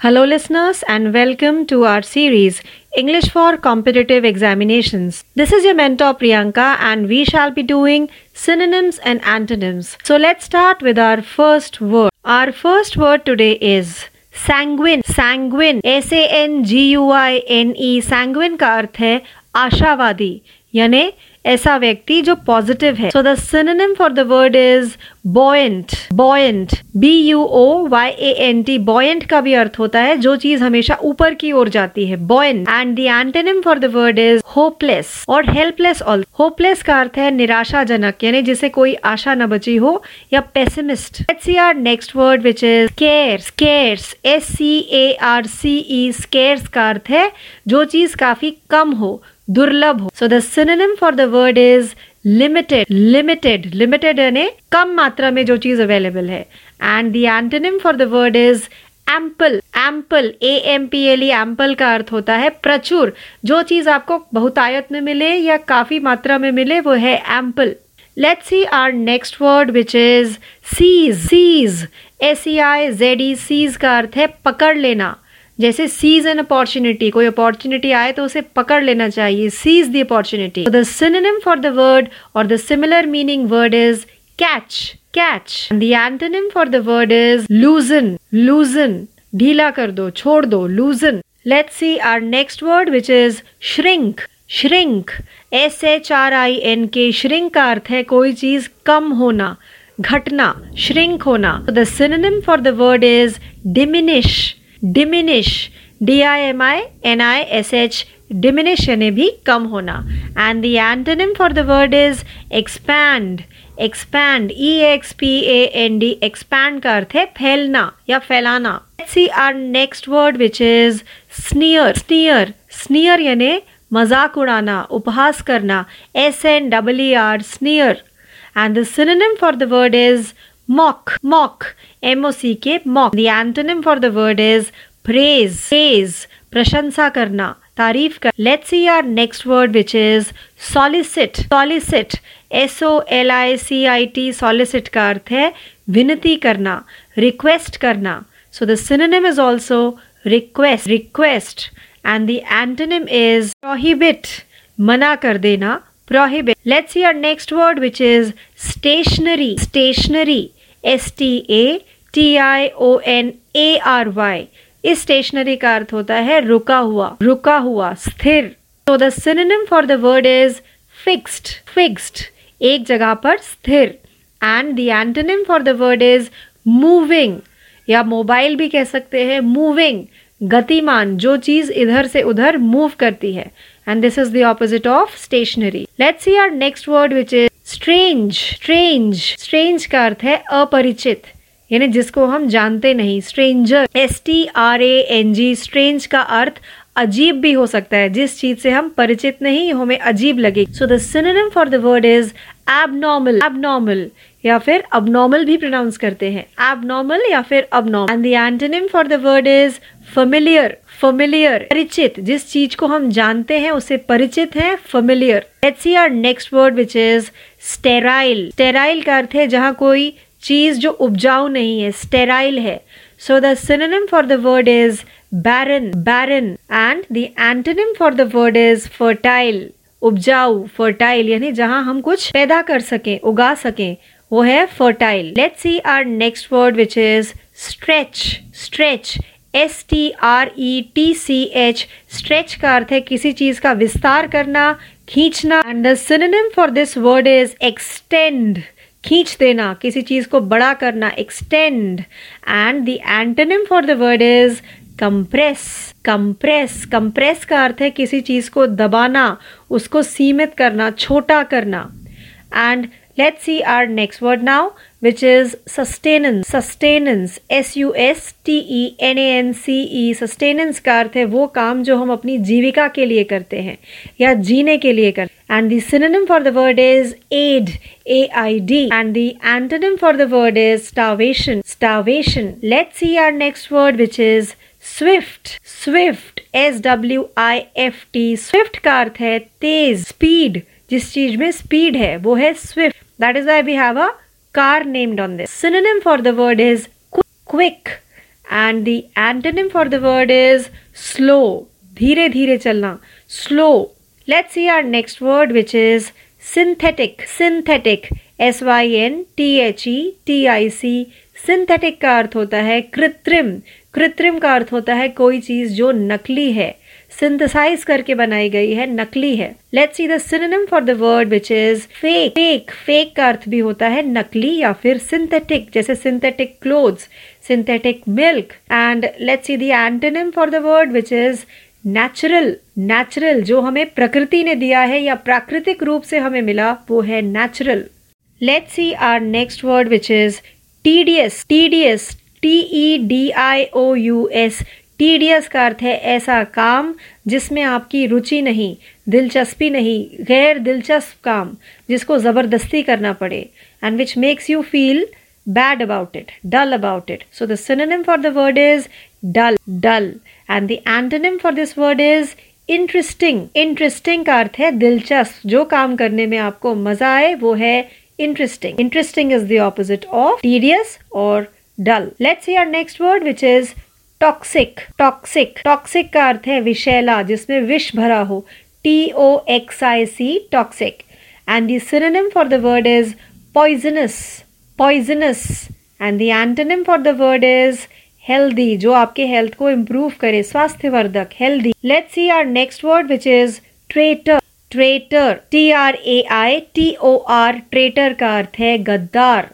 Hello, listeners, and welcome to our series English for Competitive Examinations. This is your mentor Priyanka, and we shall be doing synonyms and antonyms. So, let's start with our first word. Our first word today is sanguine. Sanguine. S A N G U I N E. Sanguine का अर्थ है आशावादी यानी ऐसा व्यक्ति जो positive है so the synonym for the word is buoyant buoyant B U O Y A N T buoyant का भी अर्थ होता है जो चीज़ हमेशा ऊपर की ओर जाती है। Buoyant and the antonym for the word is hopeless और हेल्पलेस ऑल होपलेस का अर्थ है निराशाजनक, यानी जिसे कोई आशा न बची हो या pessimist let's see our next word which is scarce scarce S C A R C E scarce का अर्थ है जो चीज़ काफ़ी कम हो, दुर्लभ हो। So the for the word is limited limited limited यानी कम मात्रा में जो चीज़ अवेलेबल है। And the antonym for the word is ample ample A M P L E ample का अर्थ होता है प्रचुर। जो चीज़ आपको बहुतायत में मिले या काफ़ी मात्रा में मिले, वो है ample let's see our next word which is seize seize S E I Z E seize का अर्थ है पकड़ लेना। जैसे सीज एन अपॉर्चुनिटी कोई अपॉर्चुनिटी आए तो उसे पकड़ लेना चाहिए seize the opportunity the synonym for the word और the similar meaning word is catch catch the for the word is loosen loosen ढीला कर दो, छोड़ दो loosen let's see our next word which is shrink shrink S H R I N K shrink का अर्थ है कोई चीज़ कम होना, घटना श्रिंक होना. The synonym for the word is diminish diminish D I M I N I S H diminish यानी भी कम होना and the antonym for the word is expand expand E X P A N D expand का अर्थ है फैलना या फैलाना see our next word which is sneer sneer sneer यानी मज़ाक उड़ाना उपहास करना S N double R sneer and the synonym for the word is mock. Mock. M o c k, mock. The antonym for the word is praise. Praise. प्रशंसा करना तारीफ़ कर let's see our next word which is solicit solicit S O L I C I T solicit का अर्थ है विनती करना request करना so the synonym is also request request and the antonym is prohibit मना कर देना prohibit let's see our next word which is stationary stationary S T A T I O N A R Y इस stationary का अर्थ होता है रुका हुआ रुका हुआ, स्थिर. तो the synonym for the word is fixed fixed एक जगह पर स्थिर. And the antonym for the word is moving या मोबाइल भी कह सकते हैं मूविंग गतिमान, जो चीज़ इधर से उधर मूव करती है. And this is the opposite of stationary let's see our next word which is strange strange strange का अर्थ है अपरिचित यानी जिसको हम जानते नहीं stranger S T R A N G strange का अर्थ अजीब भी हो सकता है जिस चीज़ से हम परिचित नहीं हमें अजीब लगे so the synonym for the word is abnormal abnormal या फिर अबनॉर्मल भी प्रोनाउंस करते हैं एबनॉर्मल या फिर abnormal and the antonym for the word is familiar familiar परिचित। जिस चीज़ को हम जानते हैं, उसे परिचित है familiar let's see our next word which is sterile sterile का अर्थ है जहाँ कोई चीज़ जो उपजाऊ नहीं है स्टेराइल है। So the synonym for the word is barren barren and the antonym for the word is fertile उपजाऊ फर्टाइल यानी जहाँ हम कुछ पैदा कर सकें, उगा सकें, वो है fertile let's see our next word which is stretch stretch S T R E T C H stretch का अर्थ है किसी चीज़ का विस्तार करना खींचना and the for this word is extend खींच देना किसी चीज़ को बड़ा करना extend and the antonym for the word is compress compress compress का अर्थ है किसी चीज़ को दबाना उसको सीमित करना छोटा करना. And Let's see our next word now, which is sustenance. Sustenance. S U S T E N A N C E. Sustenance का अर्थ है वो काम जो हम अपनी जीविका के लिए करते हैं या जीने के लिए करते हैं. And the synonym for the word is aid. A I D. And the antonym for the word is starvation. Starvation. Let's see our next word, which is swift. Swift. S W I F T. Swift का अर्थ है तेज, speed. जिस चीज़ में speed है वो है swift that is why we have a car named on this. Synonym for the word is quick and the antonym for the word is slow धीरे धीरे चलना slow let's see our next word which is synthetic synthetic s y n t h e t i c synthetic का अर्थ होता है कृत्रिम कृत्रिम का अर्थ होता है कोई चीज़ जो नकली है सिंथेसाइज करके बनाई गई है, नकली है। Let's see the synonym for the word which is fake fake fake का अर्थ भी होता है नकली या फिर सिंथेटिक जैसे synthetic clothes synthetic milk and let's see the antonym for the word which is natural natural जो हमें प्रकृति ने दिया है या प्राकृतिक रूप से हमें मिला, वो है natural let's see our next word which is tedious tedious T E D I O U S tedious का अर्थ है ऐसा काम जिसमें आपकी रुचि नहीं, दिलचस्पी नहीं, गैर दिलचस्प काम जिसको ज़बरदस्ती करना पड़े and which makes you feel bad about it dull about it so the synonym for the word is dull dull and the for this word is interesting interesting का अर्थ है दिलचस्प। जो काम करने में आपको मज़ा आए, वो है interesting interesting is the opposite of tedious और dull let's next word which is toxic toxic toxic का अर्थ है विषैला, जिसमें विष भरा हो। T O X I C toxic and the for the word is poisonous poisonous and the antonym for the word is healthy जो आपके हेल्थ को इम्प्रूव करे, स्वास्थ्यवर्धक healthy let's see our next word which is traitor traitor T R A I T O R traitor का अर्थ है गद्दार।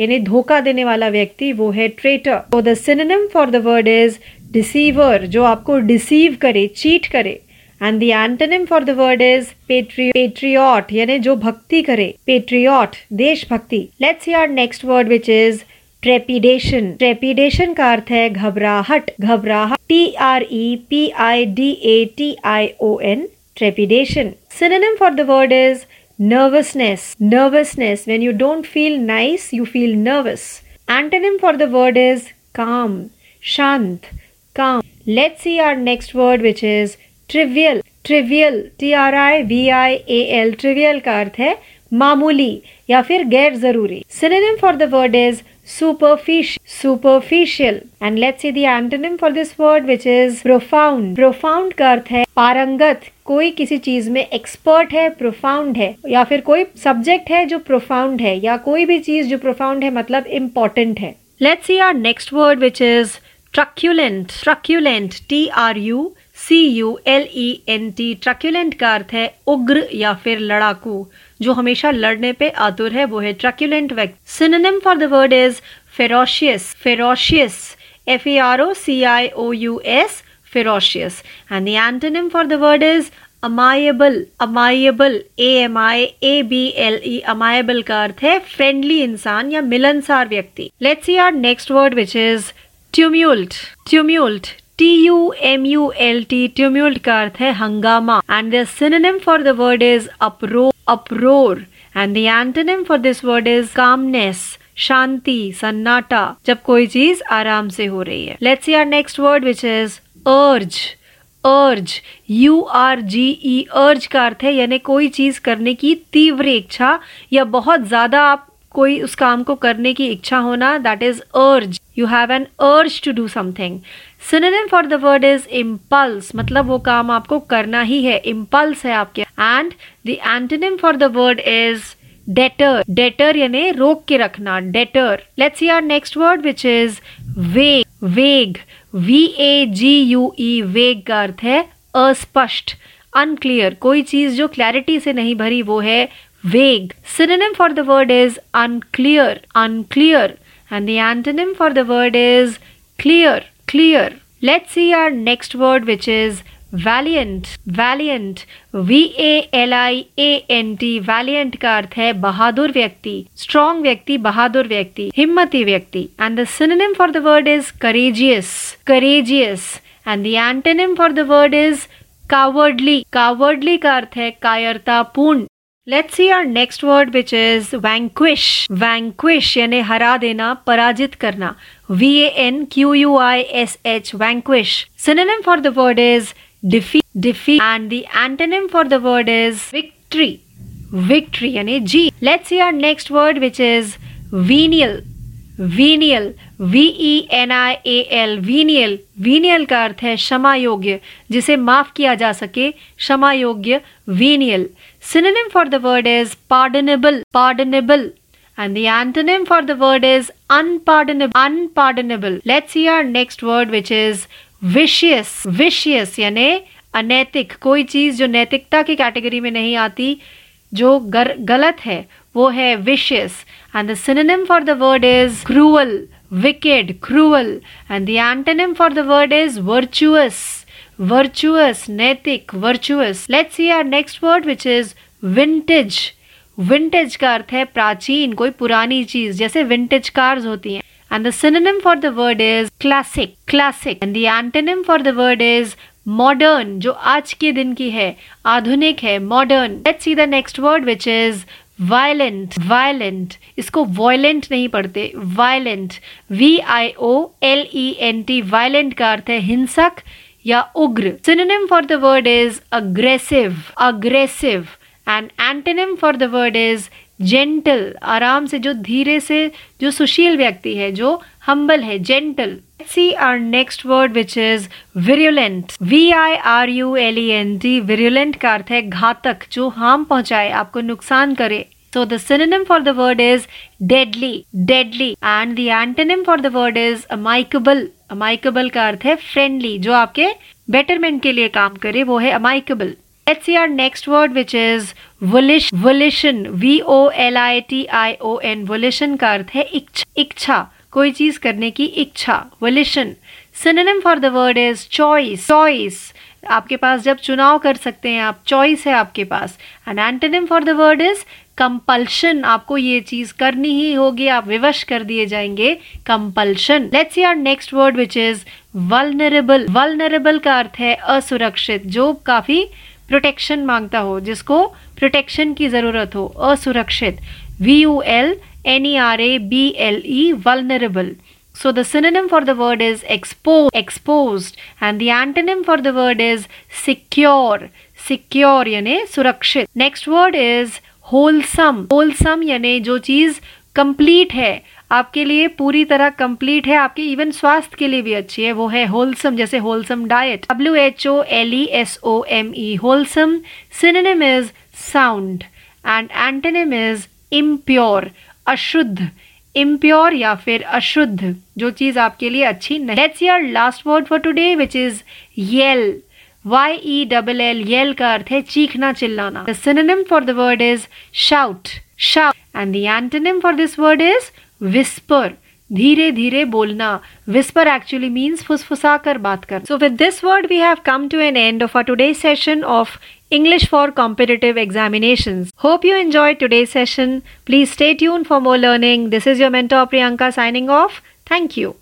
यानी धोखा देने वाला व्यक्ति, वो है ट्रेटर तो the synonym for the word is deceiver जो आपको डिसीव करे चीट करे. And the antonym for the word is patriot यानी जो भक्ति करे पेट्रियॉट देशभक्ति. Let's our next word which is trepidation trepidation का अर्थ है घबराहट घबराहट. T R E P I D A T I O N trepidation synonym for the word is nervousness nervousness when you don't feel nice you feel nervous antonym for the word is calm shant calm let's see our next word which is trivial trivial t r i v i a l trivial का अर्थ है मामूली या फिर गैर ज़रूरी synonym for the word is superficial superficial and let's see the antonym for this word which is profound profound का अर्थ है पारंगत कोई किसी चीज़ में एक्सपर्ट है प्रोफाउंड है, या फिर कोई सब्जेक्ट है जो प्रोफाउंड है, या कोई भी चीज़ जो प्रोफाउंड है मतलब इम्पोर्टेंट है। Let's see our next word which is truculent truculent T R U C U L E N T truculent का अर्थ है उग्र या फिर लड़ाकू, जो हमेशा लड़ने पे आतुर है, वो है ट्रक्यूलेंट व्यक्ति। Synonym for the word is ferocious ferocious F A R O C I O U S ferocious and the antonym for the word is amiable amiable A M I A B L E amiable का अर्थ है friendly इंसान या मिलनसार व्यक्ति let's see our next word which is tumult tumult T U M U L T tumult का अर्थ है हंगामा and the synonym for the word is uproar uproar and the antonym for this word is calmness शांति सन्नाटा जब कोई चीज़ आराम से हो रही है let's see our next word which is urge urge U R G ई अर्ज़ का अर्थ है, यानी कोई चीज़ करने की तीव्र इच्छा या बहुत ज़्यादा आप कोई उस काम को करने की इच्छा होना that is urge you have an urge to do something synonym for the word is impulse मतलब वो काम आपको करना ही है इम्पल्स है आपके। And the antonym for the word is deter deter यानी रोक के रखना deter let's see our next word which is vague vague V A G U E vague का अर्थ है अस्पष्ट अनक्लियर कोई चीज़ जो क्लैरिटी से नहीं भरी वो है vague. Synonym for the word is unclear unclear and the for the word is clear clear let's see our next word which is valiant valiant V A L I A N T valiant का अर्थ है बहादुर व्यक्ति strong व्यक्ति, बहादुर व्यक्ति, हिम्मती व्यक्ति and the synonym for the word is courageous courageous and the antonym for the word is cowardly cowardly का अर्थ है कायरता पूर्ण let's see our next word which is vanquish vanquish यानी हरा देना, पराजित करना. V A N Q U I S H vanquish synonym for the word is defeat defeat and the antonym for the word is victory victory यानी जी let's see our next word which is venial V E N I A L venial venial का अर्थ है क्षमा योग्य जिसे माफ़ किया जा सके क्षमा योग्य venial synonym for the word is pardonable pardonable and the antonym for the word is unpardonable unpardonable. Let's see our next word, which is vicious vicious यानी अनैतिक। कोई चीज़ जो नैतिकता की कैटेगरी में नहीं आती जो गर, गलत है वो है vicious and the for the word is cruel wicked cruel and the antonym for the word is virtuous virtuous नैतिक virtuous let's see our next word which is vintage vintage का अर्थ है प्राचीन कोई पुरानी चीज़। जैसे विंटेज कार्स होती हैं। And the synonym for the word is classic classic and the antonym for the word is modern जो आज के दिन की है, आधुनिक है modern let's see the next word which is violent violent इसको वॉयलेंट नहीं पढ़ते violent V I O L E N T violent का अर्थ है हिंसक या उग्र. Synonym for the word is aggressive aggressive and antonym for the word is gentle आराम से जो धीरे से जो सुशील व्यक्ति है जो हम्बल है gentle see our next word which is virulent V I R U L E N T virulent का अर्थ है घातक जो हार्म पहुँचाए आपको नुकसान करे So the synonym for the word is deadly, deadly, and the antonym for the word is amicable. Amicable का अर्थ है friendly, जो आपके betterment के लिए काम करे वो है amicable. Let's see our next word, which is volition. Volition. V O L I T I O N. Volition का अर्थ है इच्छा। कोई चीज़ करने की इच्छा। Volition synonym for the word is choice choice आपके पास जब चुनाव कर सकते हैं आप चॉइस है आपके पास। And antonym for the word is compulsion आपको ये चीज़ करनी ही होगी, आप विवश कर दिए जाएँगे। Compulsion let's see our next word which is vulnerable vulnerable का अर्थ है असुरक्षित, जो काफ़ी प्रोटेक्शन माँगता हो, जिसको प्रोटेक्शन की ज़रूरत हो, असुरक्षित। V U L N E R A B L E vulnerable so the synonym for the word is exposed exposed and antonym for the word is secure secure यानी सुरक्षित। Next word is wholesome wholesome यानी जो चीज़ complete है आपके लिए पूरी तरह complete है, आपके इवन स्वास्थ्य के लिए भी अच्छी है, वो है होलसम जैसे wholesome diet W H O L E S O M E wholesome synonym is sound and antonym is impure अशुद्ध. इम्प्योर या फिर अशुद्ध, जो चीज़ आपके लिए अच्छी नहीं let's your last word for today which is yell Y E double L yell का अर्थ है चीखना, चिल्लाना. The synonym for the word is shout shout and the antonym for this word is whisper धीरे धीरे बोलना विस्पर एक्चुअली मीन्स फुसफुसा कर बात कर so with this word we have come to an end of a today session of English for competitive examinations. Hope you enjoyed today's session. Please stay tuned for more learning. This is your mentor Priyanka signing off. Thank you.